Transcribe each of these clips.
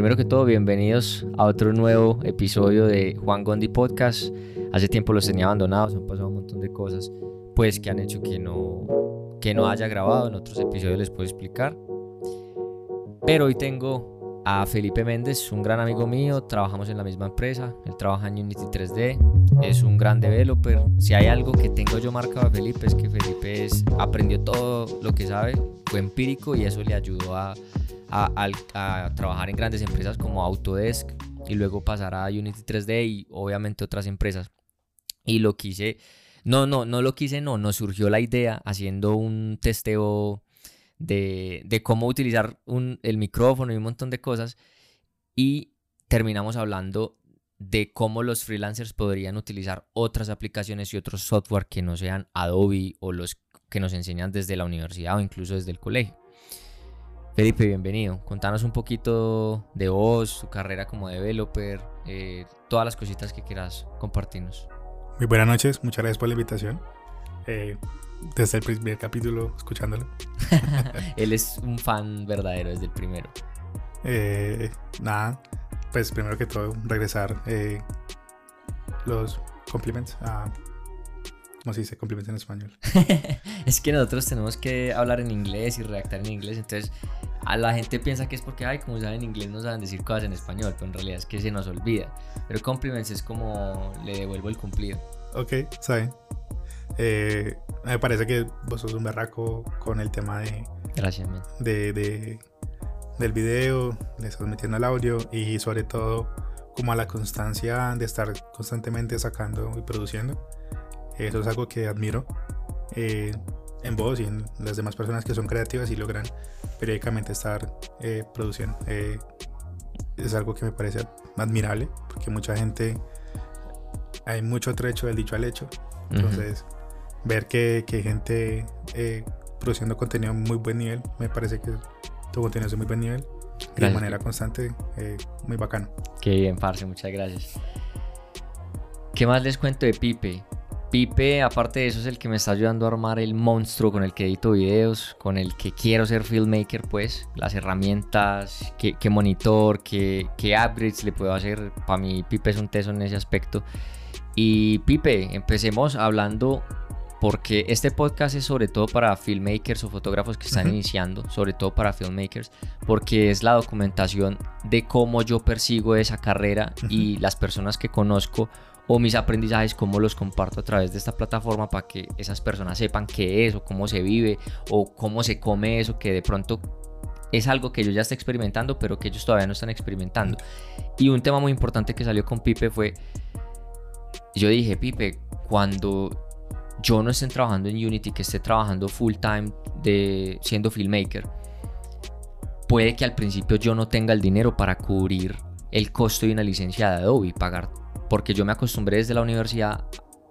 primero que todo, bienvenidos a otro nuevo episodio de Juan Gondi Podcast. Hace tiempo los tenía abandonados, han pasado un montón de cosas, pues que han hecho que no, que no haya grabado. En otros episodios les puedo explicar. Pero hoy tengo a Felipe Méndez, un gran amigo mío, trabajamos en la misma empresa, él trabaja en Unity 3D, es un gran developer. Si hay algo que tengo yo marcado a Felipe es que Felipe es, aprendió todo lo que sabe, fue empírico y eso le ayudó a a, trabajar en grandes empresas como Autodesk y luego pasar a Unity 3D y obviamente otras empresas. Y lo quise, no, no, no lo quise, no, nos surgió la idea haciendo un testeo de, de cómo utilizar un, el micrófono y un montón de cosas y terminamos hablando de cómo los freelancers podrían utilizar otras aplicaciones y otros software que no sean Adobe o los que nos enseñan desde la universidad o incluso desde el colegio. Felipe, bienvenido. Contanos un poquito de vos, tu carrera como developer, eh, todas las cositas que quieras compartirnos. Muy buenas noches, muchas gracias por la invitación. Eh, desde el primer capítulo, escuchándolo. Él es un fan verdadero desde el primero. Eh, nada, pues primero que todo, regresar los compliments a ¿Cómo se dice complemento en español? es que nosotros tenemos que hablar en inglés y redactar en inglés, entonces a la gente piensa que es porque, ay, como saben inglés no saben decir cosas en español, pero en realidad es que se nos olvida. Pero compliments es como le devuelvo el cumplido. Ok, saben. Eh, me parece que vos sos un berraco con el tema de... Gracias, de, de, del video, le estás metiendo el audio y sobre todo como a la constancia de estar constantemente sacando y produciendo. Eso es algo que admiro eh, en vos y en las demás personas que son creativas y logran periódicamente estar eh, produciendo. Eh, es algo que me parece admirable porque mucha gente, hay mucho trecho del dicho al hecho. Entonces, ver que, que gente produciendo contenido muy buen nivel, me parece que tu contenido es de muy buen nivel. De manera constante, muy bacano. Qué bien, Parce, muchas gracias. ¿Qué más les cuento de Pipe? Pipe, aparte de eso, es el que me está ayudando a armar el monstruo con el que edito videos, con el que quiero ser filmmaker, pues, las herramientas, qué, monitor, qué, qué, upgrades le puedo hacer. Para mí, Pipe es un teso en ese aspecto. Y Pipe, empecemos hablando, porque este podcast es sobre todo para filmmakers o fotógrafos que están iniciando, sobre todo para filmmakers, porque es la documentación de cómo yo persigo esa carrera y las personas que conozco o mis aprendizajes, cómo los comparto a través de esta plataforma para que esas personas sepan qué es o cómo se vive o cómo se come eso que de pronto es algo que yo ya estoy experimentando, pero que ellos todavía no están experimentando. Y un tema muy importante que salió con Pipe fue, yo dije, Pipe, cuando yo no esté trabajando en Unity, que esté trabajando full time de siendo filmmaker, puede que al principio yo no tenga el dinero para cubrir el costo de una licencia de Adobe, pagar porque yo me acostumbré desde la universidad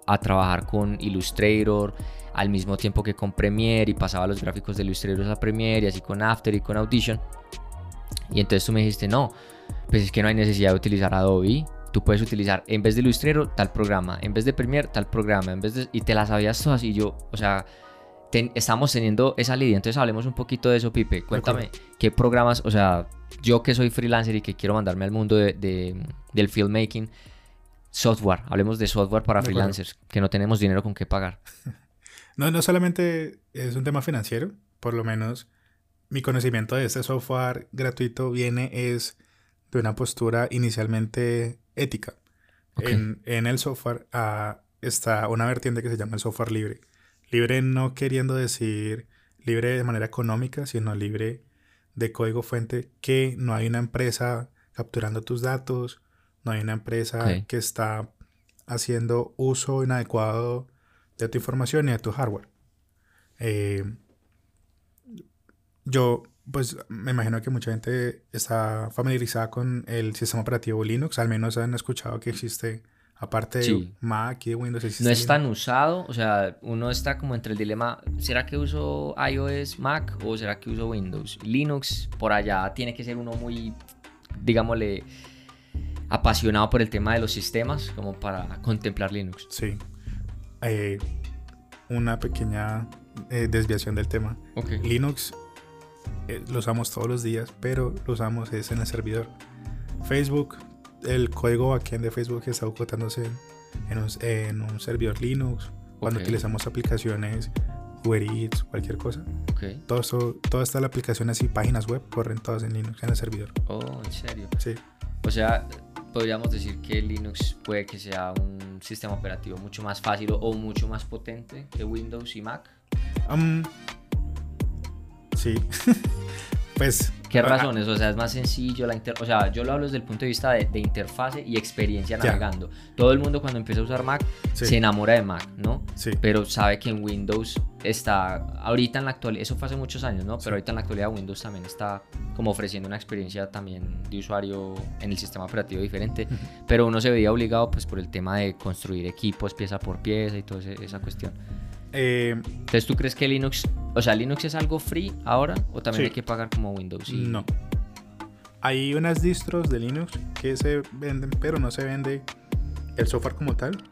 a trabajar con Illustrator al mismo tiempo que con Premiere y pasaba los gráficos de Illustrator a Premiere y así con After y con Audition. Y entonces tú me dijiste, no, pues es que no hay necesidad de utilizar Adobe. Tú puedes utilizar en vez de Illustrator tal programa, en vez de Premiere tal programa, en vez de... Y te las sabías todas y yo, o sea, estamos teniendo esa lidia. Entonces hablemos un poquito de eso, Pipe. Cuéntame qué programas, o sea, yo que soy freelancer y que quiero mandarme al mundo del filmmaking, Software, hablemos de software para freelancers, que no tenemos dinero con qué pagar. No, no solamente es un tema financiero, por lo menos mi conocimiento de este software gratuito viene es de una postura inicialmente ética. En, el software ah, está una vertiente que se llama el software libre. Libre no queriendo decir libre de manera económica, sino libre de código fuente, que no hay una empresa capturando tus datos, no hay una empresa que está haciendo uso inadecuado de tu información y de tu hardware. Eh, yo, pues, me imagino que mucha gente está familiarizada con el sistema operativo Linux, al menos han escuchado que existe, aparte de Mac y de Windows. no es tan usado, o sea, uno está como entre el dilema, ¿será que uso iOS, Mac o será que uso Windows? Linux, por allá, tiene que ser uno muy, digámosle, apasionado por el tema de los sistemas como para contemplar Linux. Sí. Eh, una pequeña eh, desviación del tema. Linux eh, lo usamos todos los días, pero lo usamos es en el servidor. Facebook, el código backend de Facebook está ocultándose en un, en un servidor Linux. Cuando utilizamos aplicaciones, Uber Eats, cualquier cosa. Ok. Todo esto, toda esta la aplicación así, páginas web, corren todas en Linux, en el servidor. Oh, en serio. Sí. O sea, podríamos decir que Linux puede que sea un sistema operativo mucho más fácil o mucho más potente que Windows y Mac. Sí. pues. ¿Qué razones? O sea, es más sencillo la inter... O sea, yo lo hablo desde el punto de vista de, de interfase y experiencia Ya. navegando. Todo el mundo cuando empieza a usar Mac Sí. se enamora de Mac, ¿no? Sí. Pero sabe que en Windows está, ahorita en la actualidad, eso fue hace muchos años, ¿no? Pero Sí. ahorita en la actualidad Windows también está como ofreciendo una experiencia también de usuario en el sistema operativo diferente. Pero uno se veía obligado pues por el tema de construir equipos pieza por pieza y toda esa cuestión. Eh, Entonces, ¿tú crees que Linux, o sea, Linux es algo free ahora o también Sí. hay que pagar como Windows? y- No. Hay unas distros de Linux que se venden, pero no se vende el software como tal,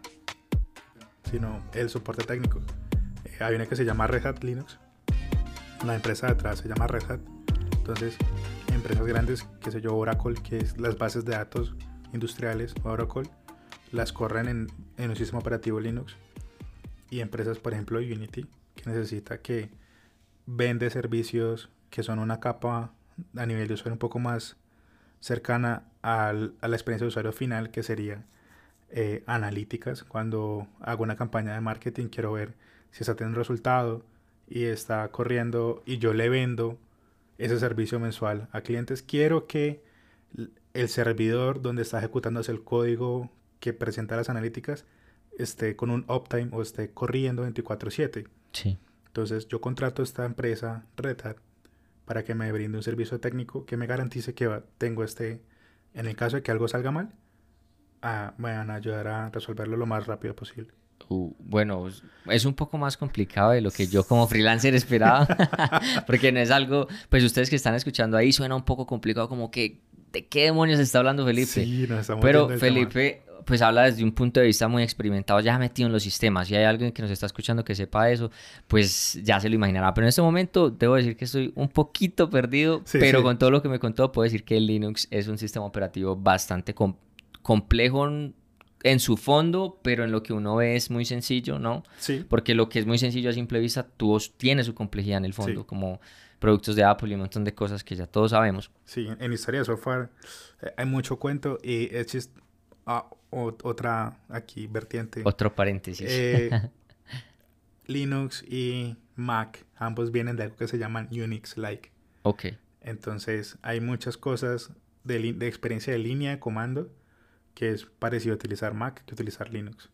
sino el soporte técnico. Eh, hay una que se llama Red Hat Linux. La empresa de atrás se llama Red Hat. Entonces, empresas grandes, que sé yo, Oracle, que es las bases de datos industriales, Oracle, las corren en, en un sistema operativo Linux. Y empresas, por ejemplo, Unity, que necesita que vende servicios que son una capa a nivel de usuario un poco más cercana al- a la experiencia de usuario final, que sería eh, analíticas. Cuando hago una campaña de marketing, quiero ver si está teniendo resultado y está corriendo y yo le vendo ese servicio mensual a clientes. Quiero que el servidor donde está ejecutándose el código que presenta las analíticas esté con un uptime o esté corriendo 24/7. Sí. Entonces yo contrato a esta empresa Red Hat para que me brinde un servicio técnico que me garantice que tengo este, en el caso de que algo salga mal, ah, me van a ayudar a resolverlo lo más rápido posible. Uh, bueno, es un poco más complicado de lo que yo como freelancer esperaba, porque no es algo, pues ustedes que están escuchando ahí suena un poco complicado, como que, ¿de qué demonios está hablando Felipe? Sí, nos estamos Pero del tema. Felipe, pues habla desde un punto de vista muy experimentado, ya metido en los sistemas. Si hay alguien que nos está escuchando que sepa eso, pues ya se lo imaginará. Pero en este momento debo decir que estoy un poquito perdido, Sí, pero sí. con todo lo que me contó, puedo decir que el Linux es un sistema operativo bastante com- complejo en, en su fondo, pero en lo que uno ve es muy sencillo, ¿no? Sí, Porque lo que es muy sencillo a simple vista, tú tiene su complejidad en el fondo, Sí. como productos de Apple y un montón de cosas que ya todos sabemos. sí, en historia de software eh, hay mucho cuento y es ah, otra aquí vertiente. Otro paréntesis. Eh, Linux y Mac, ambos vienen de algo que se llaman Unix-like. ok. Entonces hay muchas cosas de, experiencia de línea de comando que es parecido a utilizar Mac que utilizar Linux.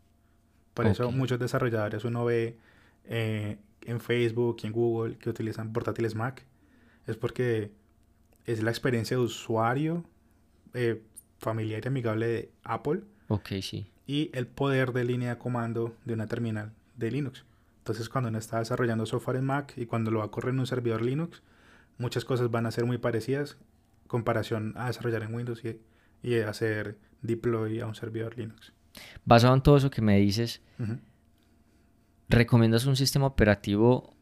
Por eso muchos desarrolladores uno ve eh, en Facebook y en Google que utilizan portátiles Mac. Es porque es la experiencia de usuario eh, familiar y amigable de Apple Ok, sí. y el poder de línea de comando de una terminal de Linux. Entonces, cuando uno está desarrollando software en Mac y cuando lo va a correr en un servidor Linux, muchas cosas van a ser muy parecidas en comparación a desarrollar en Windows y, y hacer deploy a un servidor Linux. Basado en todo eso que me dices. ¿Recomiendas un sistema operativo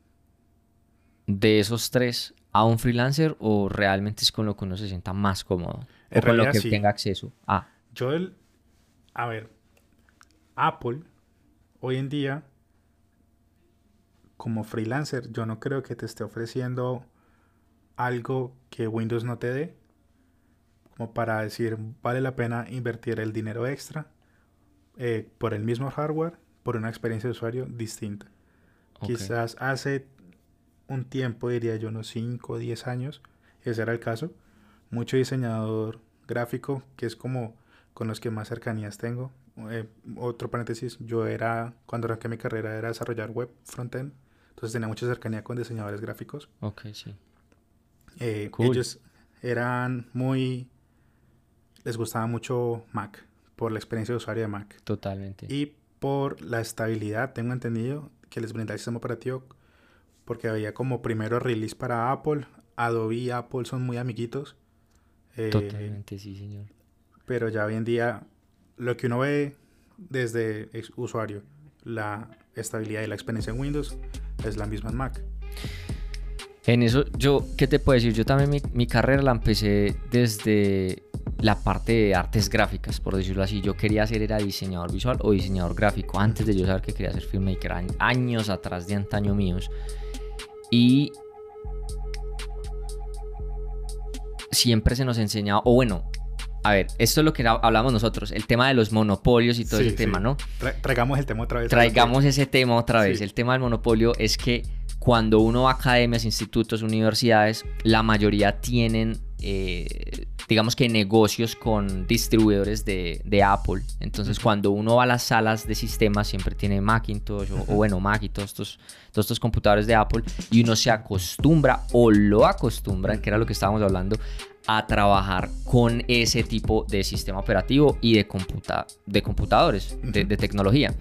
de esos tres a un freelancer o realmente es con lo que uno se sienta más cómodo? En o con lo que sí. tenga acceso. Ah, Yo, el, a ver, Apple hoy en día, como freelancer, yo no creo que te esté ofreciendo algo que Windows no te dé, como para decir, vale la pena invertir el dinero extra eh, por el mismo hardware, por una experiencia de usuario distinta. Quizás hace un tiempo, diría yo, unos 5 o 10 años, ese era el caso. Mucho diseñador gráfico, que es como con los que más cercanías tengo. Eh, otro paréntesis, yo era, cuando arranqué mi carrera, era desarrollar web frontend. Entonces tenía mucha cercanía con diseñadores gráficos. Ok, sí. Eh, Cool. Ellos eran muy... Les gustaba mucho Mac, por la experiencia de usuario de Mac. Totalmente. Y por la estabilidad, tengo entendido que les brinda el sistema operativo porque había como primero release para Apple. Adobe y Apple son muy amiguitos. eh, Totalmente, sí, señor. pero ya hoy en día lo que uno ve desde usuario, la estabilidad y la experiencia en Windows es la misma en Mac. En eso, yo, ¿qué te puedo decir? Yo también mi, mi carrera la empecé desde la parte de artes gráficas, por decirlo así. Yo quería ser era diseñador visual o diseñador gráfico antes de yo saber que quería ser filmmaker, años atrás de antaño míos. Y siempre se nos enseñaba, o bueno, a ver, esto es lo que hablamos nosotros, el tema de los monopolios y todo ese tema, ¿no? traigamos el tema otra vez. Traigamos ese tema otra vez. El tema del monopolio es que cuando uno va a academias, institutos, universidades, la mayoría tienen, eh, digamos que negocios con distribuidores de, Apple. Entonces, cuando uno va a las salas de sistemas, siempre tiene Macintosh o, bueno, Mac y todos estos, todos estos computadores de Apple, y uno se acostumbra o lo acostumbra, que era lo que estábamos hablando, a trabajar con ese tipo de sistema operativo y de, computa de computadores, de, tecnología.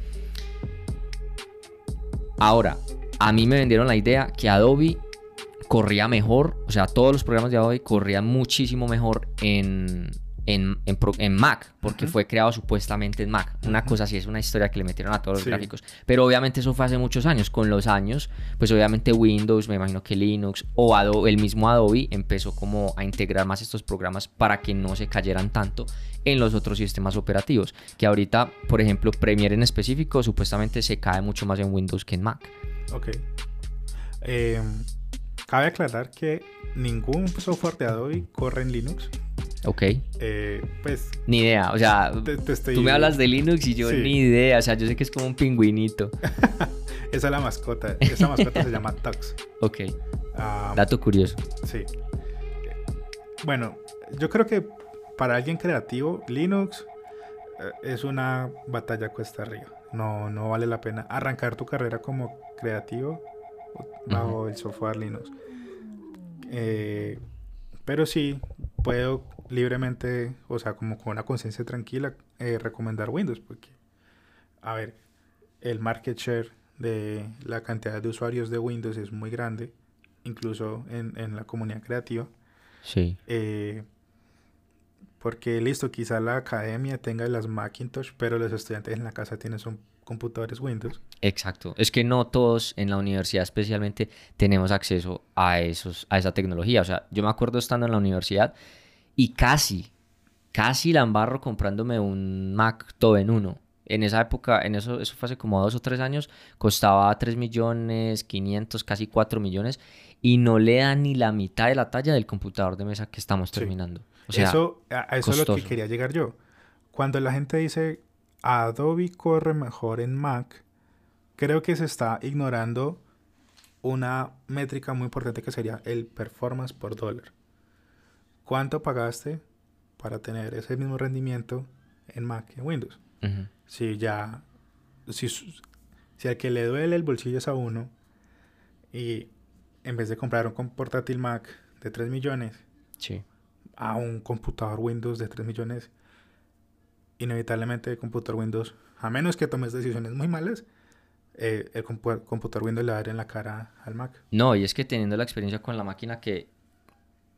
Ahora, a mí me vendieron la idea que Adobe corría mejor, o sea, todos los programas de Adobe corrían muchísimo mejor en, en, en, Mac, porque fue creado supuestamente en Mac. Una cosa así, es una historia que le metieron a todos los gráficos. Pero obviamente eso fue hace muchos años. Con los años, pues obviamente Windows, me imagino que Linux o Adobe, el mismo Adobe empezó como a integrar más estos programas para que no se cayeran tanto en los otros sistemas operativos. Que ahorita, por ejemplo, Premiere en específico, supuestamente se cae mucho más en Windows que en Mac. Ok. Em, cabe aclarar que ningún software de Adobe corre en Linux. Ok. Eh, pues. Ni idea. O sea, tú me hablas de Linux y yo ni idea. O sea, yo sé que es como un pingüinito. Esa es la mascota. Esa mascota se llama Tux. Ok. Ah, Dato curioso. Sí. Bueno, yo creo que para alguien creativo, Linux eh, es una batalla cuesta arriba. No, no vale la pena arrancar tu carrera como creativo bajo el software Linux. Eh, pero sí, puedo libremente, o sea, como con una conciencia tranquila, eh, recomendar Windows, porque, a ver, el market share de la cantidad de usuarios de Windows es muy grande, incluso en, la comunidad creativa. Sí. Eh, porque listo, quizá la academia tenga las Macintosh, pero los estudiantes en la casa tienen son computadores Windows. Exacto. Es que no todos en la universidad especialmente tenemos acceso a esos a esa tecnología. O sea, yo me acuerdo estando en la universidad y casi, casi la embarro comprándome un Mac en 1. En esa época, en eso, eso fue hace como dos o tres años, costaba 3 millones, 500, casi 4 millones y no le da ni la mitad de la talla del computador de mesa que estamos terminando. O sea, eso, a eso es lo que quería llegar yo. Cuando la gente dice Adobe corre mejor en Mac, creo que se está ignorando una métrica muy importante que sería el performance por dólar. ¿Cuánto pagaste para tener ese mismo rendimiento en Mac que en Windows? Si ya, si, si al que le duele el bolsillo es a uno y en vez de comprar un portátil Mac de 3 millones a un computador Windows de 3 millones, inevitablemente el computador Windows, a menos que tomes decisiones muy malas, eh, el computador Windows le va a dar en la cara al Mac. No, y es que teniendo la experiencia con la máquina que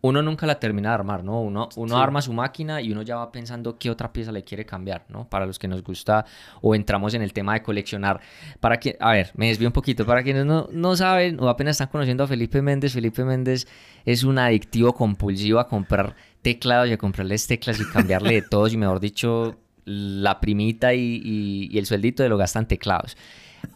uno nunca la termina de armar, ¿no? Uno, uno arma su máquina y uno ya va pensando qué otra pieza le quiere cambiar, ¿no? Para los que nos gusta o entramos en el tema de coleccionar. Para que, a ver, me desvío un poquito. Para quienes no, no saben o apenas están conociendo a Felipe Méndez, Felipe Méndez es un adictivo compulsivo a comprar teclados y a comprarles teclas y cambiarle de todos y mejor dicho, la primita y, y el sueldito de lo gastan teclados.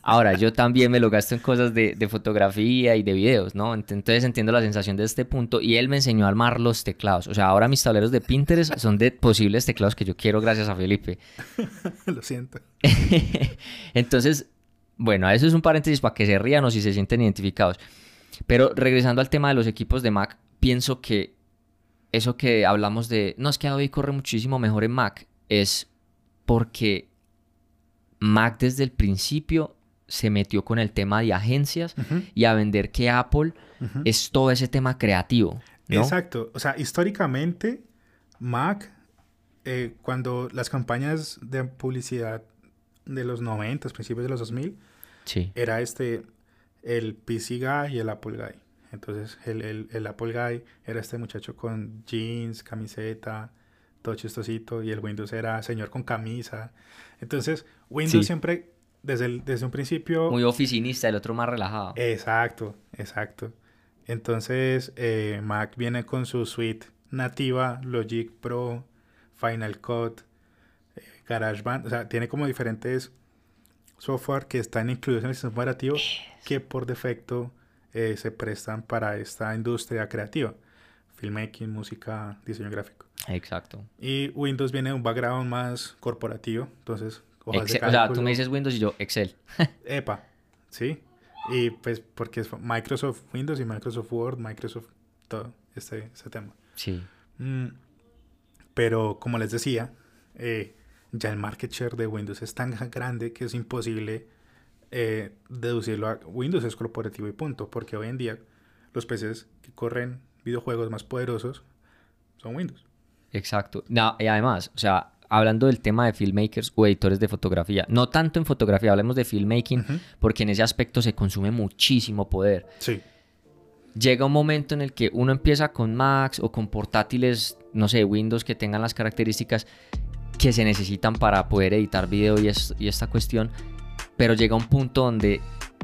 Ahora, yo también me lo gasto en cosas de, fotografía y de videos, ¿no? Entonces entiendo la sensación de este punto y él me enseñó a armar los teclados. O sea, ahora mis tableros de Pinterest son de posibles teclados que yo quiero gracias a Felipe. lo siento. Entonces, bueno, eso es un paréntesis para que se rían o si se sienten identificados. Pero regresando al tema de los equipos de Mac, pienso que eso que hablamos de, no es que Adobe corre muchísimo mejor en Mac, es porque Mac desde el principio se metió con el tema de agencias y a vender que Apple es todo ese tema creativo. Exacto. O sea, históricamente, Mac, eh, cuando las campañas de publicidad de los 90, principios de los 2000, era este, el PC Guy y el Apple Guy. Entonces, el, el, Apple Guy era este muchacho con jeans, camiseta, todo chistosito, y el Windows era señor con camisa. Entonces, Windows siempre desde, desde un principio... Muy oficinista, el otro más relajado. Exacto, exacto. Entonces, eh, Mac viene con su suite nativa, Logic Pro, Final Cut, eh, GarageBand, o sea, tiene como diferentes software que están incluidos en el sistema operativo que por defecto eh, se prestan para esta industria creativa, filmmaking, música, diseño gráfico. Exacto. Y Windows viene de un background más corporativo, entonces... o sea, tú me dices Windows y yo Excel. Epa, sí. Y pues porque es Microsoft Windows y Microsoft Word, Microsoft, todo este, este tema. Sí. Mm, pero como les decía, eh, ya el market share de Windows es tan grande que es imposible eh, deducirlo a Windows es corporativo y punto, porque hoy en día los PCs que corren videojuegos más poderosos son Windows. Exacto. No, y además, o sea, hablando del tema de filmmakers o editores de fotografía, no tanto en fotografía, hablemos de filmmaking, porque en ese aspecto se consume muchísimo poder. Sí. Llega un momento en el que uno empieza con Macs o con portátiles, no sé, Windows que tengan las características que se necesitan para poder editar video y, esta cuestión, pero llega un punto donde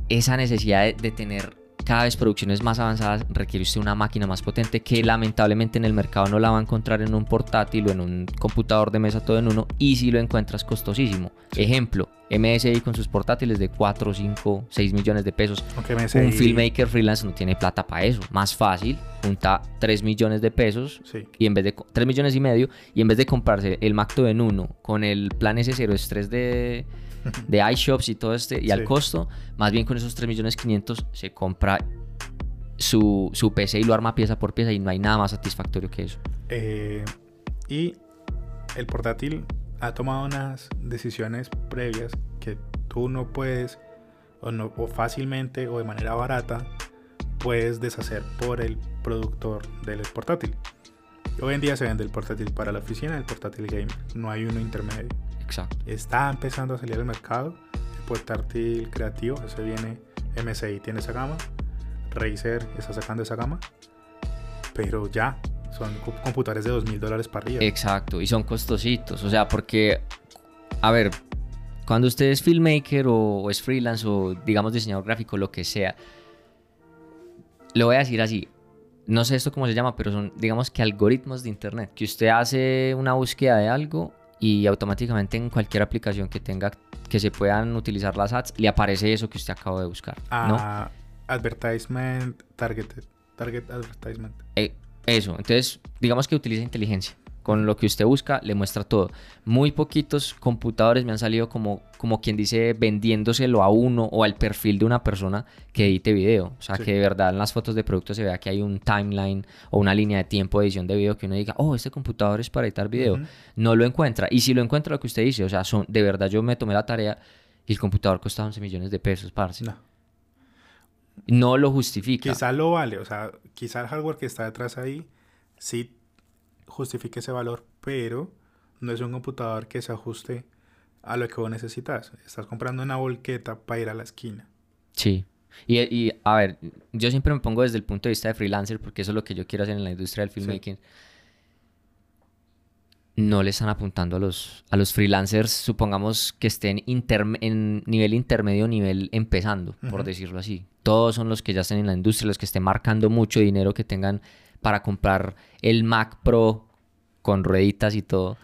esa necesidad de tener cada vez producciones más avanzadas requiere usted una máquina más potente que lamentablemente en el mercado no la va a encontrar en un portátil o en un computador de mesa todo en uno y si lo encuentras costosísimo. Ejemplo, MSI con sus portátiles de 4, 5, 6 millones de pesos. Un filmmaker freelance no tiene plata para eso. Más fácil, junta 3 millones de pesos y en vez de 3 millones y medio y en vez de comprarse el Mac en uno con el plan S0 estrés de de iShops y todo este, y al costo, más bien con esos 3 millones 500 se compra su, su, PC y lo arma pieza por pieza y no hay nada más satisfactorio que eso. Eh, y el portátil ha tomado unas decisiones previas que tú no puedes, o, no, o fácilmente o de manera barata, puedes deshacer por el productor del portátil. Hoy en día se vende el portátil para la oficina, el portátil game, no hay uno intermedio. Exacto. Está empezando a salir al mercado el portátil creativo, ese viene MSI, tiene esa gama, Razer está sacando esa gama, pero ya son computadores de dos mil dólares para arriba. Exacto, y son costositos, o sea, porque, a ver, cuando usted es filmmaker o, es freelance o digamos diseñador gráfico, lo que sea, lo voy a decir así, no sé esto cómo se llama, pero son digamos que algoritmos de internet, que usted hace una búsqueda de algo y automáticamente en cualquier aplicación que tenga que se puedan utilizar las ads le aparece eso que usted acaba de buscar. Ah, advertisement targeted, target advertisement. Eh, eso, entonces digamos que utiliza inteligencia con lo que usted busca, le muestra todo. Muy poquitos computadores me han salido como, como quien dice, vendiéndoselo a uno o al perfil de una persona que edite video. O sea, que de verdad en las fotos de producto se vea que hay un timeline o una línea de tiempo de edición de video que uno diga, oh, este computador es para editar video. No lo encuentra. Y si lo encuentra, lo que usted dice, o sea, son, de verdad yo me tomé la tarea y el computador costaba 11 millones de pesos, parce. No. No lo justifica. Quizá lo vale, o sea, quizá el hardware que está detrás ahí sí justifique ese valor, pero no es un computador que se ajuste a lo que vos necesitas. Estás comprando una volqueta para ir a la esquina. Sí. Y, a ver, yo siempre me pongo desde el punto de vista de freelancer porque eso es lo que yo quiero hacer en la industria del filmmaking. No le están apuntando a los, a los freelancers, supongamos que estén en nivel intermedio, nivel empezando, por decirlo así. Todos son los que ya estén en la industria, los que estén marcando mucho dinero, que tengan para comprar el Mac Pro con rueditas y todo.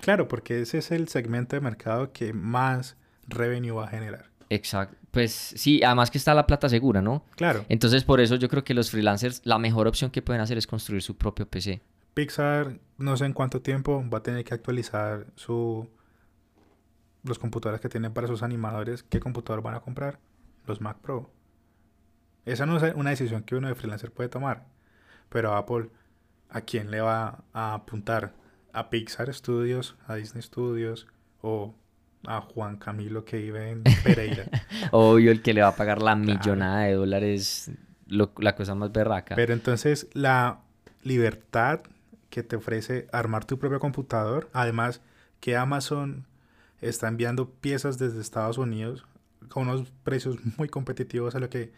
Claro, porque ese es el segmento de mercado que más revenue va a generar. Exacto. Pues sí, además que está la plata segura, ¿no? Claro. Entonces por eso yo creo que los freelancers, la mejor opción que pueden hacer es construir su propio PC. Pixar, no sé en cuánto tiempo, va a tener que actualizar su los computadores que tienen para sus animadores. ¿Qué computador van a comprar? Los Mac Pro. Esa no es una decisión que uno de freelancer puede tomar. Pero Apple, ¿a quién le va a apuntar? ¿A Pixar Studios? ¿A Disney Studios? ¿O a Juan Camilo que vive en Pereira? Obvio, el que le va a pagar la millonada de dólares, la cosa más berraca. Pero entonces la libertad que te ofrece armar tu propio computador, además que Amazon está enviando piezas desde Estados Unidos con unos precios muy competitivos a lo que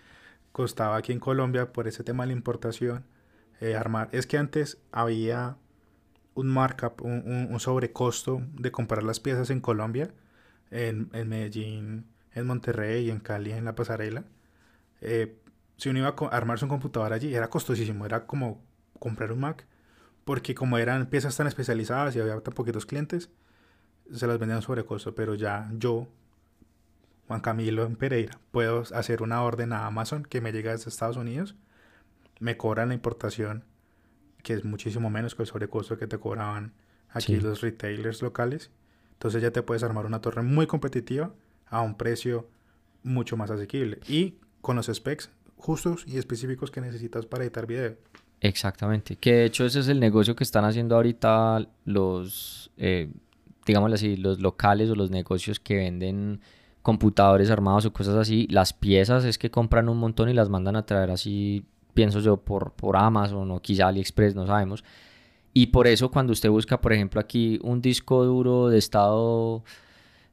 costaba aquí en Colombia por ese tema de la importación eh, armar. Es que antes había un markup, un, un, sobrecosto de comprar las piezas en Colombia, en, en, Medellín, en Monterrey, en Cali, en La Pasarela. Eh, si uno iba a armarse un computador allí, era costosísimo, era como comprar un Mac porque como eran piezas tan especializadas y había tan poquitos clientes, se las vendían sobre costo, pero ya yo, Juan Camilo en Pereira, puedo hacer una orden a Amazon que me llega desde Estados Unidos, me cobran la importación, que es muchísimo menos que el sobrecosto que te cobraban aquí los retailers locales. Entonces ya te puedes armar una torre muy competitiva a un precio mucho más asequible y con los specs justos y específicos que necesitas para editar video. Exactamente, que de hecho ese es el negocio que están haciendo ahorita los, eh, digámoslo así, los locales o los negocios que venden computadores armados o cosas así. Las piezas es que compran un montón y las mandan a traer así, pienso yo, por, por Amazon o quizá AliExpress, no sabemos. Y por eso cuando usted busca, por ejemplo, aquí un disco duro de estado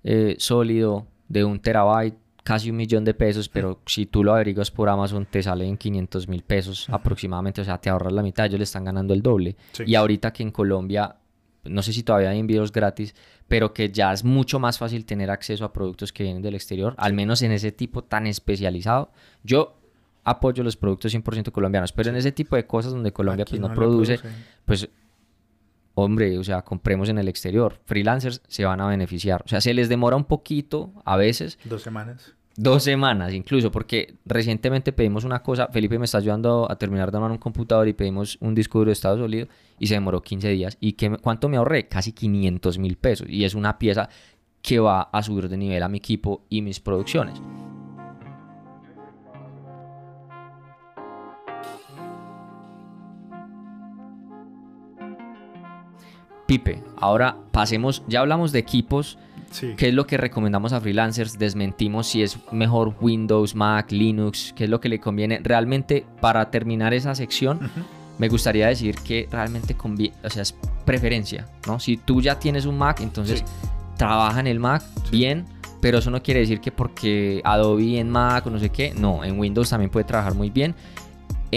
eh, sólido de un terabyte, casi un millón de pesos, pero si tú lo averiguas por Amazon te salen 500 mil pesos aproximadamente, o sea, te ahorras la mitad, ellos le están ganando el doble. Y ahorita que en Colombia, no sé si todavía hay envíos gratis, pero que ya es mucho más fácil tener acceso a productos que vienen del exterior, al menos en ese tipo tan especializado. Yo apoyo los productos 100% colombianos, pero en ese tipo de cosas donde Colombia pues, no, produce, pues hombre, o sea, compremos en el exterior. Freelancers se van a beneficiar. O sea, se les demora un poquito a veces. Dos semanas. Dos semanas incluso, porque recientemente pedimos una cosa, Felipe me está ayudando a terminar de armar un computador y pedimos un disco duro de estado sólido y se demoró 15 días. ¿Y qué, cuánto me ahorré? Casi 500 mil pesos. Y es una pieza que va a subir de nivel a mi equipo y mis producciones. Pipe, ahora pasemos, ya hablamos de equipos, ¿qué es lo que recomendamos a freelancers? Desmentimos si es mejor Windows, Mac, Linux, qué es lo que le conviene. Realmente, para terminar esa sección, me gustaría decir que realmente conviene, o sea, es preferencia, ¿no? Si tú ya tienes un Mac, entonces trabaja en el Mac bien, pero eso no quiere decir que porque Adobe en Mac o no sé qué, no, en Windows también puede trabajar muy bien.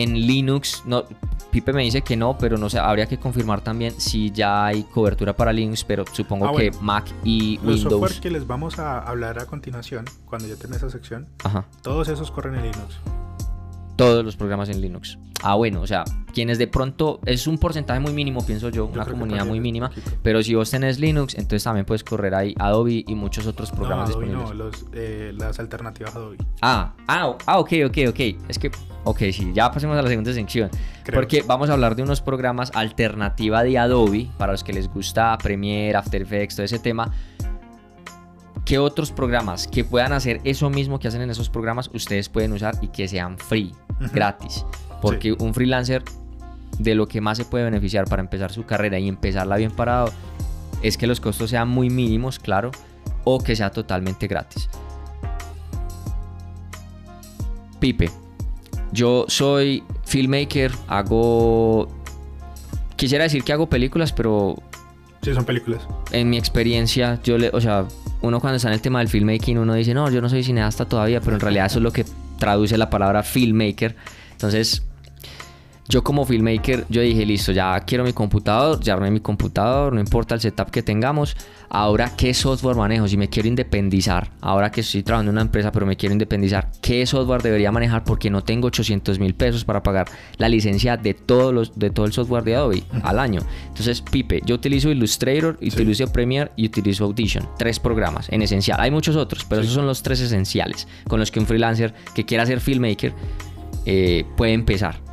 En Linux, no, Pipe me dice que no, pero no sé, habría que confirmar también si ya hay cobertura para Linux, pero supongo ah, que Mac y Windows. Los software que les vamos a hablar a continuación, cuando ya tenga esa sección, todos esos corren en Linux todos los programas en Linux. Ah, bueno, o sea, quienes de pronto, es un porcentaje muy mínimo, pienso yo, una comunidad muy mínima, pero si vos tenés Linux, entonces también puedes correr ahí Adobe y muchos otros programas no, Adobe No, eh, las alternativas Adobe. Ah, ah, ah, ok, ok, ok. Es que, ok, sí, ya pasemos a la segunda sección. Porque vamos a hablar de unos programas alternativa de Adobe, para los que les gusta Premiere, After Effects, todo ese tema ¿Qué otros programas que puedan hacer eso mismo que hacen en esos programas ustedes pueden usar y que sean free, gratis? Porque un freelancer de lo que más se puede beneficiar para empezar su carrera y empezarla bien parado es que los costos sean muy mínimos, claro, o que sea totalmente gratis. Pipe, yo soy filmmaker, hago... Quisiera decir que hago películas, pero... Sí, son películas. En mi experiencia, yo le... O sea, uno cuando está en el tema del filmmaking, uno dice, no, yo no soy cineasta todavía, pero en realidad eso es lo que traduce la palabra filmmaker. Entonces, yo como filmmaker, yo dije, listo, ya quiero mi computador, ya armé mi computador, no importa el setup que tengamos. Ahora, ¿qué software manejo? Si me quiero independizar, ahora que estoy trabajando en una empresa, pero me quiero independizar, ¿qué software debería manejar? Porque no tengo 800 mil pesos para pagar la licencia de, todos los, de todo el software de Adobe al año. Entonces, Pipe, yo utilizo Illustrator, utilizo Premiere y utilizo Audition. Tres programas en esencial. Hay muchos otros, pero esos son los tres esenciales con los que un freelancer que quiera ser filmmaker eh, puede empezar.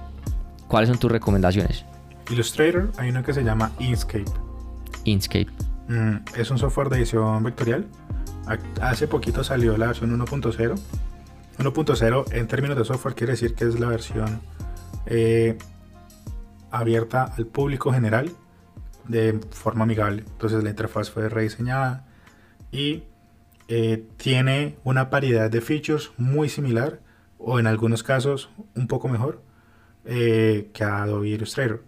¿Cuáles son tus recomendaciones? Illustrator, hay uno que se llama Inkscape. Inkscape. Mm, es un software de edición vectorial. Hace poquito salió la versión 1.0. 1.0 en términos de software quiere decir que es la versión eh, abierta al público general de forma amigable. Entonces la interfaz fue rediseñada y eh, tiene una variedad de features muy similar o en algunos casos un poco mejor eh, que Adobe Illustrator.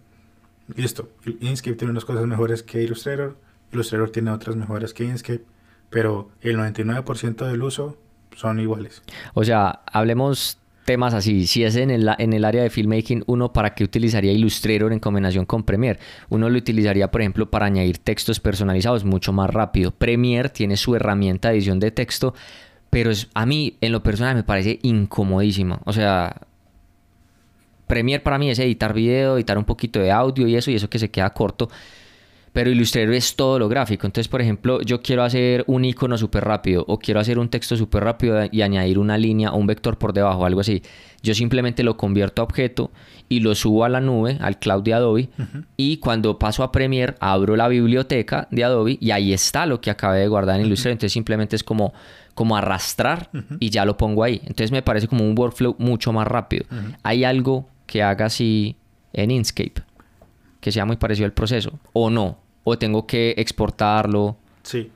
Listo, Inkscape tiene unas cosas mejores que Illustrator, Illustrator tiene otras mejores que Inkscape, pero el 99% del uso son iguales. O sea, hablemos temas así. Si es en el, en área de filmmaking, uno para qué utilizaría Illustrator en combinación con Premiere. Uno lo utilizaría, por ejemplo, para añadir textos personalizados mucho más rápido. Premiere tiene su herramienta de edición de texto, pero es, a mí en lo personal me parece incomodísima. O sea, Premiere para mí es editar video, editar un poquito de audio y eso, y eso que se queda corto. Pero Illustrator es todo lo gráfico. Entonces, por ejemplo, yo quiero hacer un icono súper rápido o quiero hacer un texto súper rápido y añadir una línea o un vector por debajo, algo así. Yo simplemente lo convierto a objeto y lo subo a la nube, al cloud de Adobe. Y cuando paso a Premiere, abro la biblioteca de Adobe y ahí está lo que acabé de guardar en Illustrator. Entonces, simplemente es como, como arrastrar y ya lo pongo ahí. Entonces, me parece como un workflow mucho más rápido. Hay algo que haga así en Inkscape que sea muy parecido al proceso o no o tengo que exportarlo Sí.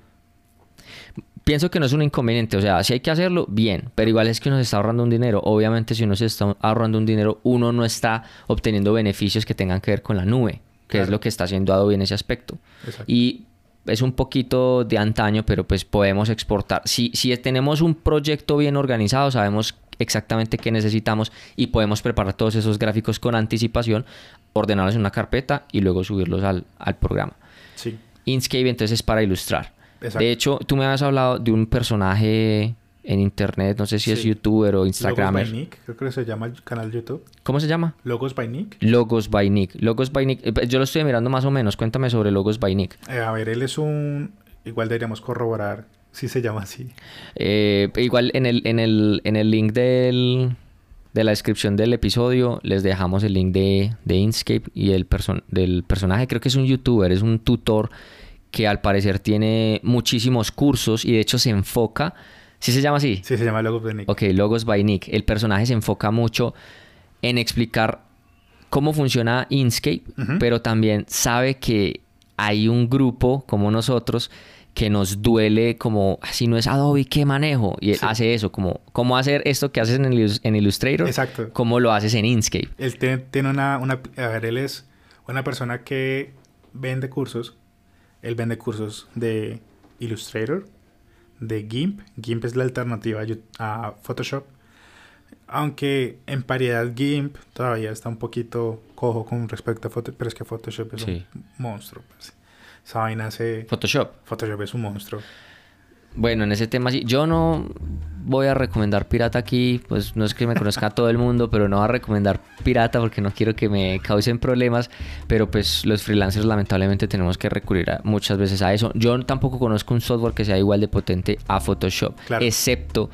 pienso que no es un inconveniente o sea si hay que hacerlo bien pero igual es que uno se está ahorrando un dinero obviamente si uno se está ahorrando un dinero uno no está obteniendo beneficios que tengan que ver con la nube que es lo que está haciendo Adobe en ese aspecto Exacto. y es un poquito de antaño, pero pues podemos exportar. Si, si tenemos un proyecto bien organizado, sabemos exactamente qué necesitamos y podemos preparar todos esos gráficos con anticipación, ordenarlos en una carpeta y luego subirlos al, al programa. Sí. Inkscape entonces es para ilustrar. Exacto. De hecho, tú me habías hablado de un personaje en internet, no sé si es youtuber o Logos instagramer. by Nick, creo que se llama el canal de YouTube. ¿Cómo se llama? Logos by Nick. Logos by Nick. Logos by Nick. eh, Yo lo estoy mirando más o menos. Cuéntame sobre Logos by Nick. Eh, a ver, él es un. Igual deberíamos corroborar si se llama así. Eh, igual en el, en el, en el link del, de la descripción del episodio les dejamos el link de, de Inkscape y el person- del personaje. Creo que es un youtuber, es un tutor que al parecer tiene muchísimos cursos y de hecho se enfoca. ¿Sí se llama así? Sí, se llama Logos by Nick. Ok, Logos by Nick. El personaje se enfoca mucho en explicar cómo funciona Inkscape, pero también sabe que hay un grupo como nosotros que nos duele como, "Ah, si no es Adobe, ¿qué manejo? Y él Sí. hace eso, como, ¿cómo hacer esto que haces en, Illus- en Illustrator? Exacto. ¿Cómo lo haces en Inkscape? Él tiene, tiene una, una. A ver, él es una persona que vende cursos. Él vende cursos de Illustrator, de GIMP. GIMP es la alternativa a Photoshop. Aunque en paridad GIMP todavía está un poquito cojo con respecto a Photoshop, pero es que Photoshop es Sí. un monstruo. Esa vaina hace... Photoshop. Photoshop es un monstruo. Bueno, en ese tema sí. Yo no voy a recomendar pirata aquí, pues no es que me conozca todo el mundo, pero no voy a recomendar pirata porque no quiero que me causen problemas. Pero pues los freelancers lamentablemente tenemos que recurrir a- muchas veces a eso. Yo tampoco conozco un software que sea igual de potente a Photoshop, Claro. excepto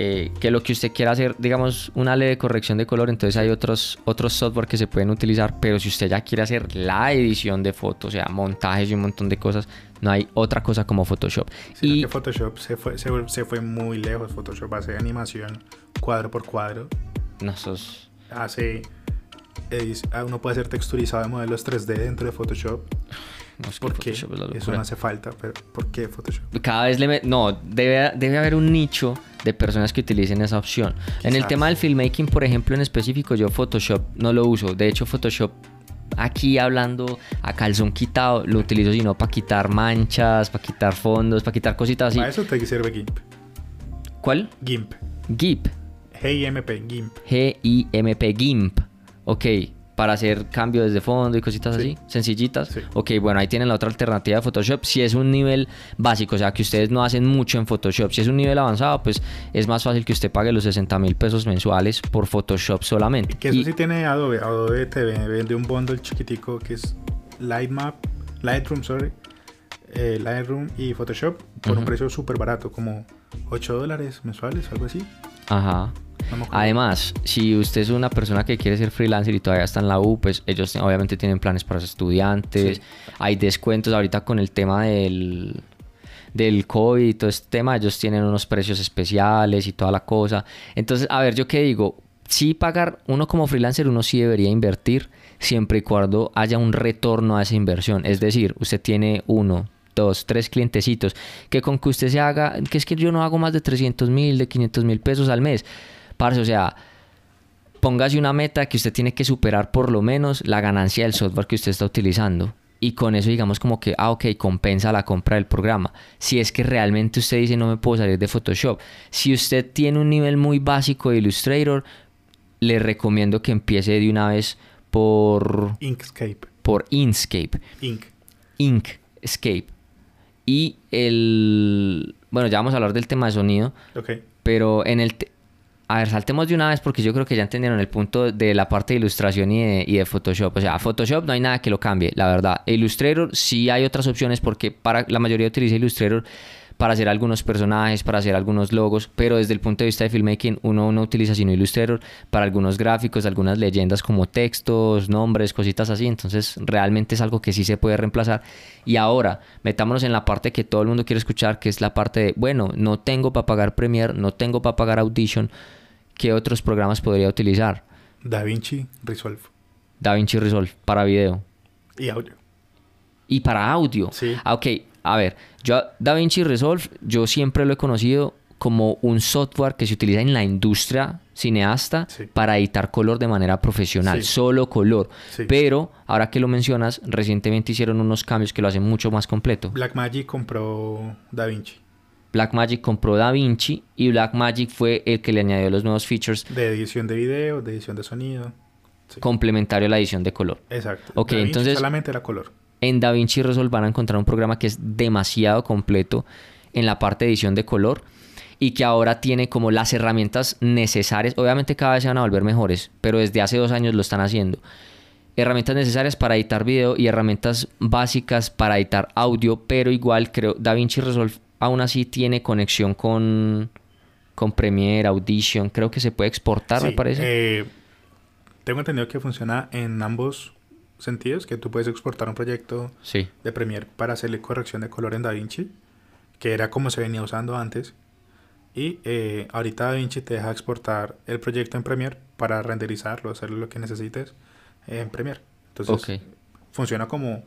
eh, que lo que usted quiera hacer, digamos, una leve corrección de color, entonces hay otros, otros software que se pueden utilizar, pero si usted ya quiere hacer la edición de fotos, o sea, montajes y un montón de cosas, no hay otra cosa como Photoshop. Y que Photoshop se fue, se, se fue muy lejos. Photoshop hace animación cuadro por cuadro. no sos... Hace... ah, uno puede hacer texturizado de modelos 3D dentro de Photoshop. No, que ¿Por qué? Photoshop es la Eso no hace falta, pero ¿por qué Photoshop? Cada vez le... met- No, debe, debe haber un nicho de personas que utilicen esa opción. En el tema del filmmaking, por ejemplo, en específico, yo Photoshop no lo uso. De hecho, Photoshop, aquí hablando a calzón quitado, lo utilizo sino para quitar manchas, para quitar fondos, para quitar cositas así. Para eso te sirve GIMP. ¿Cuál? GIMP. GIMP. GIMP, GIMP. G-I-M-P, GIMP. Ok, para hacer cambios de fondo y cositas Sí. así, sencillitas. Sí. Ok, bueno, ahí tienen la otra alternativa de Photoshop. Si es un nivel básico, o sea, que ustedes no hacen mucho en Photoshop. Si es un nivel avanzado, pues es más fácil que usted pague los 60 mil pesos mensuales por Photoshop solamente. Que eso Y- sí tiene Adobe. Adobe te vende un bundle chiquitico que es Lightmap, Lightroom, sorry. eh, Lightroom y Photoshop por un precio súper barato, como 8 dólares mensuales, algo así. Ajá. No. Además, si usted es una persona que quiere ser freelancer y todavía está en la U, pues ellos te- obviamente tienen planes para los estudiantes, Sí. hay descuentos ahorita con el tema del, del COVID y todo este tema, ellos tienen unos precios especiales y toda la cosa. Entonces, a ver, yo qué digo, sí pagar, uno como freelancer, uno sí debería invertir siempre y cuando haya un retorno a esa inversión. Es decir, usted tiene uno, dos, tres clientecitos, que con que usted se haga, que es que yo no hago más de 300 mil, de 500 mil pesos al mes. Parce, o sea, póngase una meta que usted tiene que superar por lo menos la ganancia del software que usted está utilizando. Y con eso digamos como que, ah, ok, compensa la compra del programa. Si es que realmente usted dice no me puedo salir de Photoshop. Si usted tiene un nivel muy básico de Illustrator, le recomiendo que empiece de una vez por, Inkscape. por Inkscape. Ink. Inkscape. Y el... Bueno, ya vamos a hablar del tema de sonido. Ok. Pero en el... te- A ver, saltemos de una vez porque yo creo que ya entendieron el punto de la parte de ilustración y de, Photoshop. O sea, Photoshop no hay nada que lo cambie, la verdad. Illustrator sí hay otras opciones porque para la mayoría utiliza Illustrator para hacer algunos personajes, para hacer algunos logos, pero desde el punto de vista de filmmaking uno no utiliza sino Illustrator para algunos gráficos, algunas leyendas como textos, nombres, cositas así, entonces realmente es algo que sí se puede reemplazar. Y ahora, metámonos en la parte que todo el mundo quiere escuchar, que es la parte de, bueno, no tengo para pagar Premiere, no tengo para pagar Audition, ¿qué otros programas podría utilizar? DaVinci Resolve. DaVinci Resolve para video. Y audio. Y para audio. Sí. Ah, ok, a ver, yo DaVinci Resolve, yo siempre lo he conocido como un software que se utiliza en la industria cineasta Sí. para editar color de manera profesional, Sí. solo color. Sí. Pero ahora que lo mencionas, recientemente hicieron unos cambios que lo hacen mucho más completo. Blackmagic compró DaVinci. Blackmagic compró DaVinci y Blackmagic fue el que le añadió los nuevos features De edición de video, de edición de sonido. Sí. complementario a la edición de color. Exacto. Ok, entonces- Solamente era color. En DaVinci Resolve van a encontrar un programa que es demasiado completo en la parte de edición de color y que ahora tiene como las herramientas necesarias. Obviamente cada vez se van a volver mejores, pero desde hace dos años lo están haciendo. Herramientas necesarias para editar video y herramientas básicas para editar audio, pero igual creo DaVinci Resolve aún así tiene conexión con, con Premiere, Audition. Creo que se puede exportar, me parece. eh, tengo entendido que funciona en ambos sentidos, que tú puedes exportar un proyecto sí. de Premiere para hacerle corrección de color en DaVinci, que era como se venía usando antes. Y eh, ahorita DaVinci te deja exportar el proyecto en Premiere para renderizarlo, hacerle lo que necesites en Premiere. Entonces, funciona como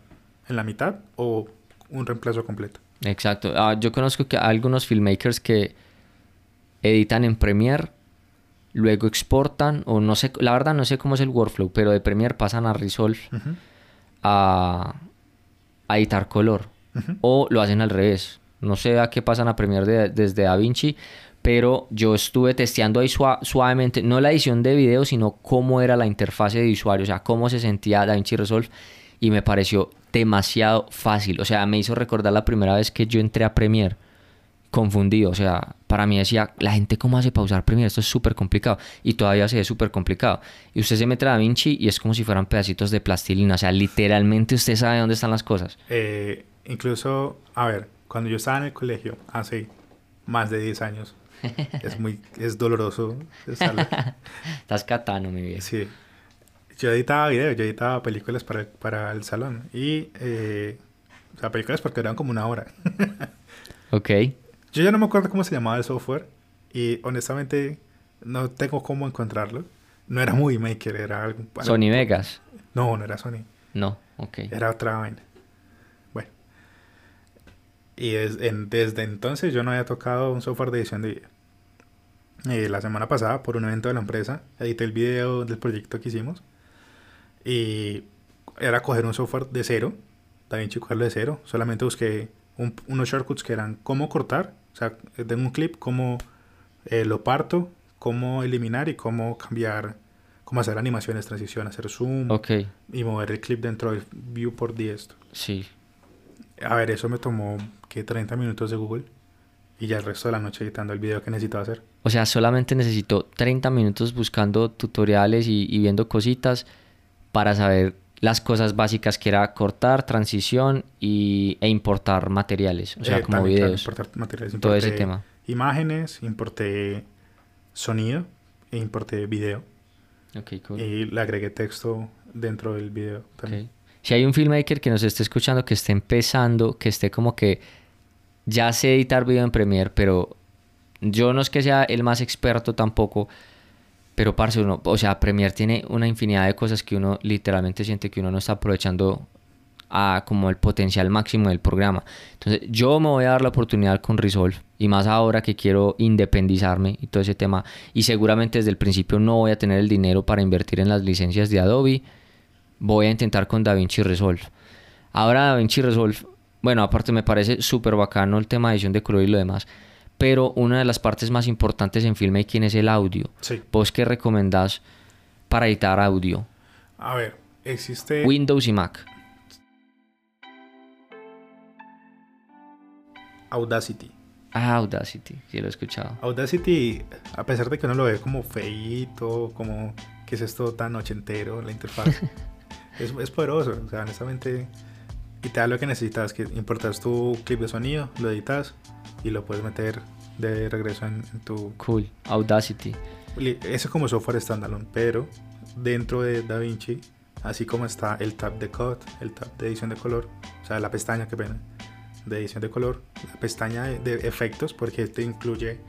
en la mitad o un reemplazo completo. Exacto. Ah, yo conozco que hay algunos filmmakers que editan en Premiere, luego exportan, o no sé, la verdad no sé cómo es el workflow, pero de Premiere pasan a Resolve a, a editar color. O lo hacen al revés. No sé a qué pasan a Premiere de- desde DaVinci, pero yo estuve testeando ahí sua- suavemente, no la edición de video, sino cómo era la interfase de usuario, o sea, cómo se sentía DaVinci Resolve y me pareció demasiado fácil. O sea, me hizo recordar la primera vez que yo entré a Premiere confundido. O sea, para mí decía, la gente cómo hace para usar Premiere, esto es súper complicado. Y todavía se ve súper complicado. Y usted se mete a DaVinci y es como si fueran pedacitos de plastilina. O sea, literalmente usted sabe dónde están las cosas. Eh, incluso, a ver, cuando yo estaba en el colegio, hace más de 10 años, es muy, es doloroso. estar- Estás catano, mi viejo. sí. Yo editaba videos, yo editaba películas para, para el salón. Y, eh, o sea, películas porque eran como una hora. Ok. Yo ya no me acuerdo cómo se llamaba el software. Y honestamente, no tengo cómo encontrarlo. No era Movie Maker, era algo. Sony Vegas. No, no era Sony. No, ok. Era otra vaina. Bueno. Y es- en- desde entonces yo no había tocado un software de edición de video. Eh, la semana pasada, por un evento de la empresa, edité el video del proyecto que hicimos. Y era coger un software de cero, DaVinci cogerlo de cero. Solamente busqué un- unos shortcuts que eran cómo cortar, o sea, tengo un clip, cómo eh, lo parto, cómo eliminar y cómo cambiar, cómo hacer animaciones, transición, hacer zoom y mover el clip dentro del viewport y esto. sí. A ver, eso me tomó que 30 minutos de Google y ya el resto de la noche editando el video que necesitaba hacer. O sea, solamente necesito 30 minutos buscando tutoriales y, y viendo cositas para saber las cosas básicas que era cortar, transición y, e importar materiales, o sea, Eh, como también, claro, videos, importar materiales, todo ese tema. Imágenes, importé sonido e importé video Ok, cool. y le agregué texto dentro del video también. Si hay un filmmaker que nos esté escuchando, que esté empezando, que esté como que ya sé editar video en Premiere, pero yo no es que sea el más experto tampoco, pero parce, uno, o sea, Premiere tiene una infinidad de cosas que uno literalmente siente que uno no está aprovechando a como el potencial máximo del programa. Entonces, yo me voy a dar la oportunidad con Resolve y más ahora que quiero independizarme y todo ese tema y seguramente desde el principio no voy a tener el dinero para invertir en las licencias de Adobe voy a intentar con DaVinci Resolve. Ahora DaVinci Resolve, bueno, aparte me parece súper bacano el tema de edición de color y lo demás, pero una de las partes más importantes en filmmaking es el audio. Sí. ¿Vos qué recomendás para editar audio? A ver, existe... Windows y Mac. Audacity. Ah, Audacity, sí lo he escuchado. Audacity, a pesar de que uno lo ve como feito, como que es esto tan ochentero, la interfaz, es, es, poderoso. O sea, honestamente, y te da lo que necesitas, que importas tu clip de sonido, lo editas y lo puedes meter de regreso en, tu... Cool, Audacity. Eso es como software standalone, pero dentro de DaVinci, así como está el tab de cut, el tab de edición de color, o sea, la pestaña, que pena, de edición de color, la pestaña de, efectos, porque te incluye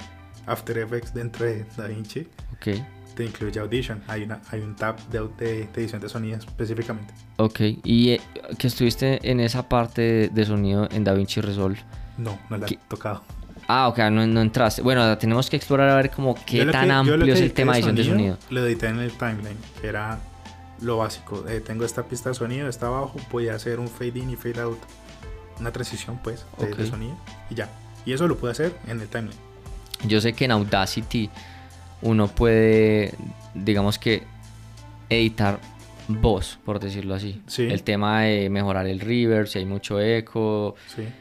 After Effects dentro de DaVinci. Ok. Te incluye Audition, hay, una, hay un tab de, edición de sonido específicamente. Ok, ¿y eh, que estuviste en esa parte de sonido en DaVinci Resolve? No, no la he tocado. Ah, ok, no, no, entraste. Bueno, tenemos que explorar a ver como qué tan amplio es el tema de edición de sonido. Lo edité en el timeline, que era lo básico. Eh, tengo esta pista de sonido, está abajo, voy a hacer un fade in y fade out una transición pues de, sonido y ya. Y eso lo puede hacer en el timeline. Yo sé que en Audacity uno puede, digamos que, editar voz, por decirlo así. El tema de mejorar el reverb, si hay mucho eco,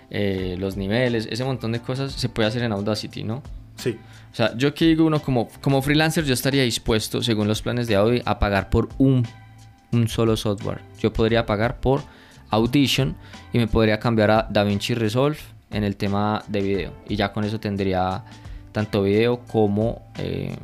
eh, los niveles, ese montón de cosas se puede hacer en Audacity, ¿no? Sí. O sea, yo que digo uno como, como freelancer, yo estaría dispuesto, según los planes de Audi, a pagar por un, un solo software. Yo podría pagar por Audition y me podría cambiar a DaVinci Resolve en el tema de video. Y ya con eso tendría tanto video como eh,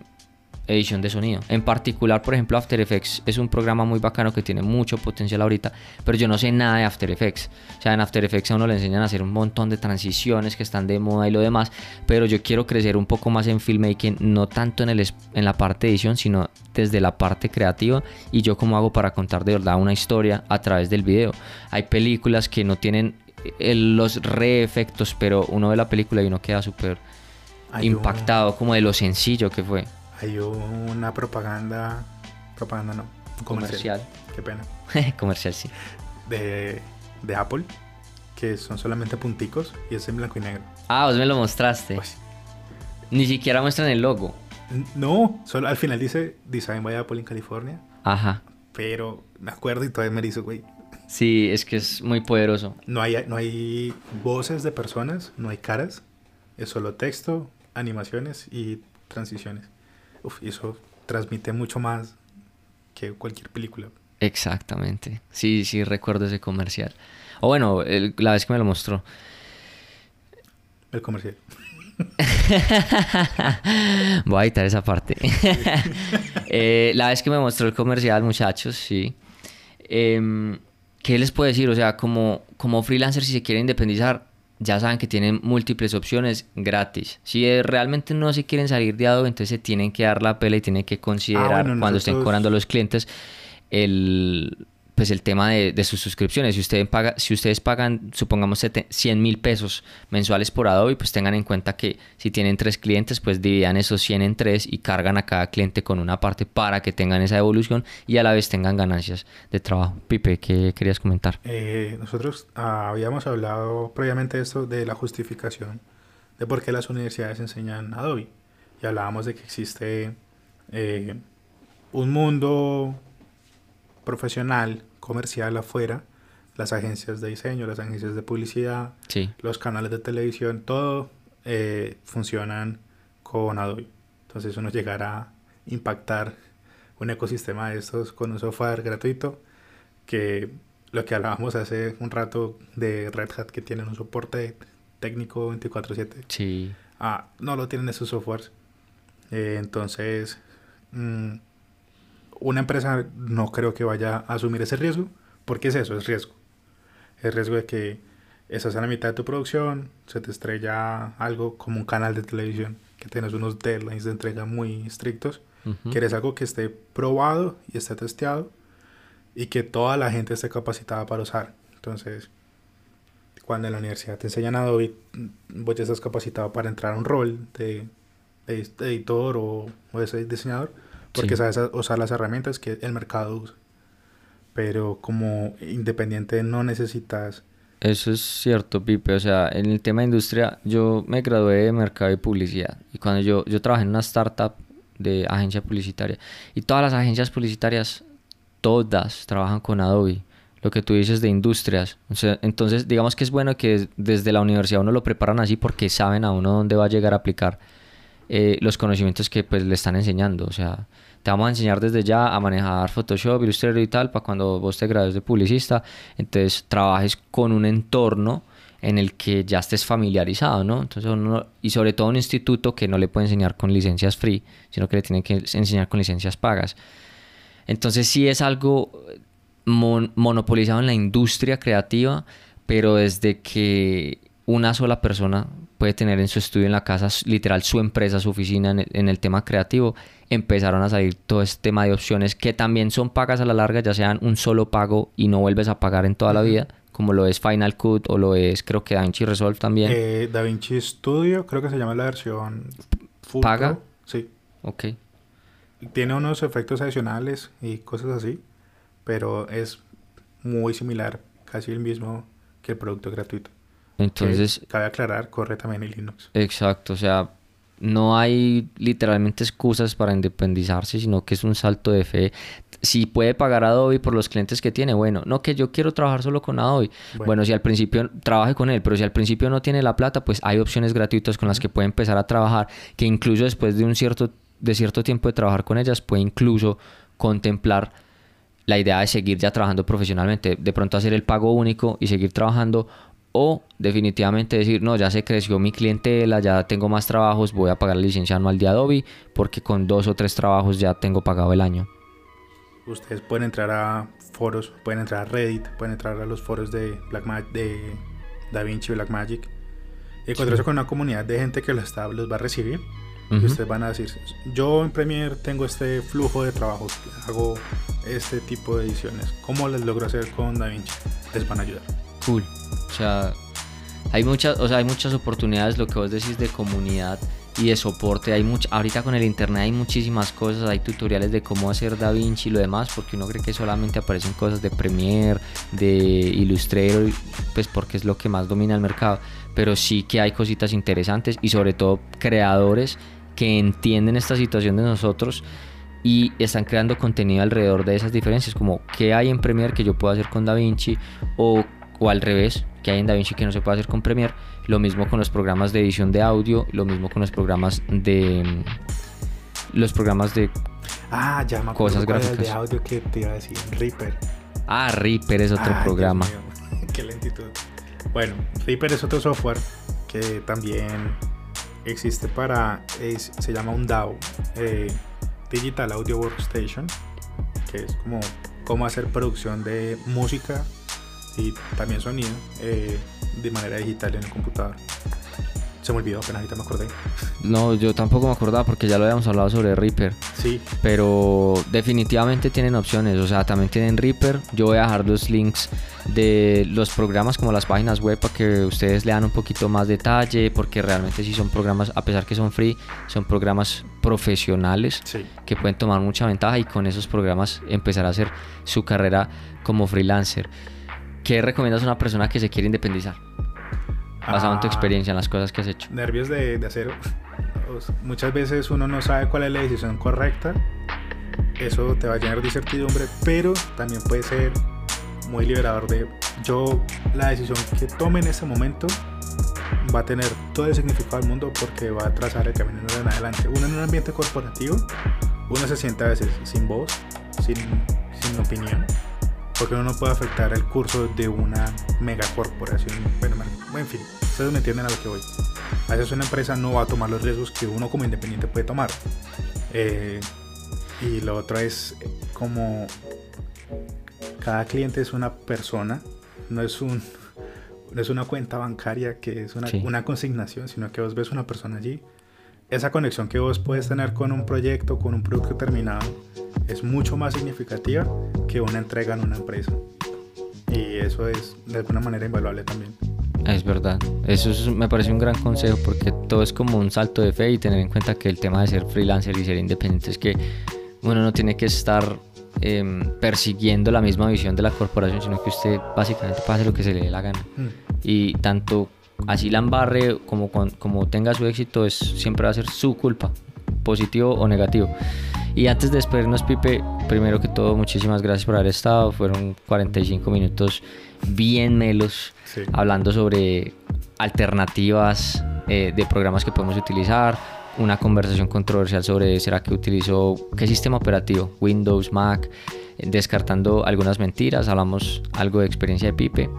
edición de sonido. En particular, por ejemplo, After Effects es un programa muy bacano que tiene mucho potencial ahorita, pero yo no sé nada de After Effects. O sea, en After Effects a uno le enseñan a hacer un montón de transiciones que están de moda y lo demás, pero yo quiero crecer un poco más en filmmaking, no tanto en, el, en la parte de edición, sino desde la parte creativa y yo cómo hago para contar de verdad una historia a través del video. Hay películas que no tienen eh, los re efectos, pero uno ve la película y uno queda súper impactado como de lo sencillo que fue hay una propaganda, propaganda no, comercial. Qué pena. comercial, sí. De, de, Apple, que son solamente punticos y es en blanco y negro. Ah, vos me lo mostraste. Pues, Ni siquiera muestran el logo. No, solo al final dice Design by Apple en California. Ajá. Pero me acuerdo y todavía me hizo, güey. Sí, es que es muy poderoso. No hay, no hay voces de personas, no hay caras. Es solo texto, animaciones y transiciones. Uf, eso transmite mucho más que cualquier película. Exactamente. Sí, sí, recuerdo ese comercial. O bueno, la vez que me lo mostró. El comercial. Voy a editar esa parte. Eh, la vez que me mostró el comercial, muchachos, sí. Em, ¿Qué les puedo decir? O sea, como, como freelancer, si se quiere independizar, ya saben que tienen múltiples opciones gratis. Si realmente no se quieren salir de Adobe, entonces se tienen que dar la pela y tienen que considerar ah, cuando estén cobrando a los clientes el pues el tema de, sus suscripciones. Si, ustedes paga, si ustedes pagan, supongamos, 100 mil pesos mensuales por Adobe, pues tengan en cuenta que si tienen tres clientes, pues dividan esos 100 en tres y cargan a cada cliente con una parte para que tengan esa evolución y a la vez tengan ganancias de trabajo. Pipe, ¿qué querías comentar? Eh, nosotros habíamos hablado previamente de esto de la justificación de por qué las universidades enseñan Adobe. Y hablábamos de que existe eh, un mundo profesional, comercial afuera, las agencias de diseño, las agencias de publicidad, los canales de televisión, todo eh, funcionan con Adobe. Entonces uno llegará a impactar un ecosistema de estos con un software gratuito que lo que hablábamos hace un rato de Red Hat que tienen un soporte técnico 24/7. Sí. Ah, no lo tienen esos softwares. Eh, entonces, mm, una empresa no creo que vaya a asumir ese riesgo, porque es eso, es riesgo. El riesgo de que estás a la mitad de tu producción, se te estrella algo como un canal de televisión, que tienes unos deadlines de entrega muy estrictos, quieres algo que esté probado y esté testeado y que toda la gente esté capacitada para usar. Entonces, cuando en la universidad te enseñan Adobe, vos ya estás capacitado para entrar a un rol de, editor o, o de diseñador porque sabes usar las herramientas que el mercado usa. Pero como independiente no necesitas... Eso es cierto, Pipe. O sea, en el tema de industria, yo me gradué de mercado y publicidad. Y cuando yo, yo trabajé en una startup de agencia publicitaria. Y todas las agencias publicitarias, todas trabajan con Adobe. lo que tú dices de industrias. O sea, entonces, digamos que es bueno que desde la universidad uno lo preparan así porque saben a uno dónde va a llegar a aplicar eh, los conocimientos que pues le están enseñando. O sea, te vamos a enseñar desde ya a manejar Photoshop, Illustrator y tal para cuando vos te grades de publicista. Entonces, trabajes con un entorno en el que ya estés familiarizado, ¿no? Entonces y sobre todo un instituto que no le puede enseñar con licencias free, sino que le tiene que enseñar con licencias pagas. Entonces sí es algo monopolizado en la industria creativa, pero desde que una sola persona puede tener en su estudio en la casa, literal su empresa, su oficina en el, tema creativo, empezaron a salir todo este tema de opciones que también son pagas a la larga, ya sean un solo pago y no vuelves a pagar en toda la vida, como lo es Final Cut o lo es creo que DaVinci Resolve también. Eh, DaVinci Studio, creo que se llama la versión full ¿Paga? Sí. Ok. Tiene unos efectos adicionales y cosas así, pero es muy similar, casi el mismo que el producto gratuito. Entonces... cabe aclarar, corre también en Linux. Exacto, o sea, no hay literalmente excusas para independizarse, sino que es un salto de fe. Si puede pagar Adobe por los clientes que tiene, bueno, no que yo quiero trabajar solo con Adobe. Bueno, si al principio trabaje con él, pero si al principio no tiene la plata, pues hay opciones gratuitas con las que puede empezar a trabajar, que incluso después de un cierto, de cierto tiempo de trabajar con ellas, puede incluso contemplar la idea de seguir ya trabajando profesionalmente, de pronto hacer el pago único y seguir trabajando o definitivamente decir, no, ya se creció mi clientela, ya tengo más trabajos, voy a pagar la licencia anual de Adobe porque con dos o tres trabajos ya tengo pagado el año. Ustedes pueden entrar a foros, pueden entrar a Reddit, pueden entrar a los foros de Blackmagic, de DaVinci Blackmagic y encontrarse con una comunidad de gente que los, está, los va a recibir. Y ustedes van a decir, yo en Premiere tengo este flujo de trabajo, hago este tipo de ediciones. ¿Cómo les logro hacer con DaVinci? Les van a ayudar. Cool. O sea, hay muchas, o sea, hay muchas oportunidades, lo que vos decís de comunidad y de soporte. Hay mucha, ahorita con el internet hay muchísimas cosas, hay tutoriales de cómo hacer DaVinci y lo demás, porque uno cree que solamente aparecen cosas de Premiere, de Illustrator, pues porque es lo que más domina el mercado. Pero sí que hay cositas interesantes y sobre todo creadores que entienden esta situación de nosotros y están creando contenido alrededor de esas diferencias, como qué hay en Premiere que yo puedo hacer con DaVinci o o al revés, que hay en DaVinci que no se puede hacer con Premiere. Lo mismo con los programas de edición de audio, lo mismo con los programas de los programas de ah, ya me cosas gráficas de audio que te iba a decir, Reaper. Ah, Reaper es otro programa. Qué lentitud. Bueno, Reaper es otro software que también existe para se llama un DAW, eh, Digital Audio Workstation, que es como cómo hacer producción de música y también sonido eh, de manera digital en el computador. Se me olvidó, apenas ahorita me acordé. No, yo tampoco me acordaba porque ya lo habíamos hablado sobre Reaper. Sí. Pero definitivamente tienen opciones. O sea, también tienen Reaper. Yo voy a dejar los links de los programas como las páginas web para que ustedes lean un poquito más detalle. Porque realmente sí son programas, a pesar que son free, son programas profesionales que pueden tomar mucha ventaja y con esos programas empezar a hacer su carrera como freelancer. ¿Qué recomiendas a una persona que se quiere independizar? Basado en tu ah. experiencia, en las cosas que has hecho. Nervios de, de acero. Muchas veces uno no sabe cuál es la decisión correcta. Eso te va a llenar de incertidumbre, pero también puede ser muy liberador de yo la decisión que tome en ese momento va a tener todo el significado del mundo porque va a trazar el camino en adelante. Uno en un ambiente corporativo, uno se siente a veces sin voz, sin, sin opinión porque uno no puede afectar el curso de una megacorporación. Bueno, en fin, ustedes me entienden a lo que voy. A veces una empresa no va a tomar los riesgos que uno como independiente puede tomar. Eh, y lo otro es como cada cliente es una persona, no es un no es una cuenta bancaria que es una, una consignación, sino que vos ves una persona allí. Esa conexión que vos puedes tener con un proyecto, con un producto terminado, es mucho más significativa que una entrega en una empresa. Y eso es de alguna manera invaluable también. Es verdad, eso me parece un gran consejo porque todo es como un salto de fe y tener en cuenta que el tema de ser freelancer y ser independiente es que uno no tiene que estar em, persiguiendo la misma visión de la corporación, sino que usted básicamente pase lo que se le dé la gana. Mm. Y tanto así la embarre como, como tenga su éxito, es, siempre va a ser su culpa, positivo o negativo. Y antes de despedirnos, Pipe, primero que todo, muchísimas gracias por haber estado. Fueron 45 minutos bien melos Sí. hablando sobre alternativas eh, de programas que podemos utilizar, una conversación controversial sobre será que utilizo qué sistema operativo, Windows, Mac, eh, descartando algunas mentiras, hablamos algo de experiencia de Pipe.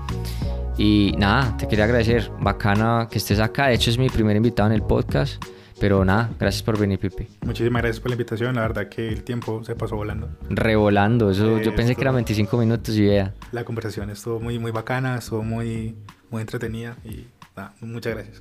Y nada, te quería agradecer, bacana que estés acá, de hecho es mi primer invitado en el podcast, pero nada, gracias por venir Pipe. Muchísimas gracias por la invitación. La verdad que el tiempo se pasó volando. Revolando, eso yo pensé que eran Esto- 25 minutos y vea. La conversación estuvo muy, muy bacana, estuvo muy, muy entretenida y nada, muchas gracias.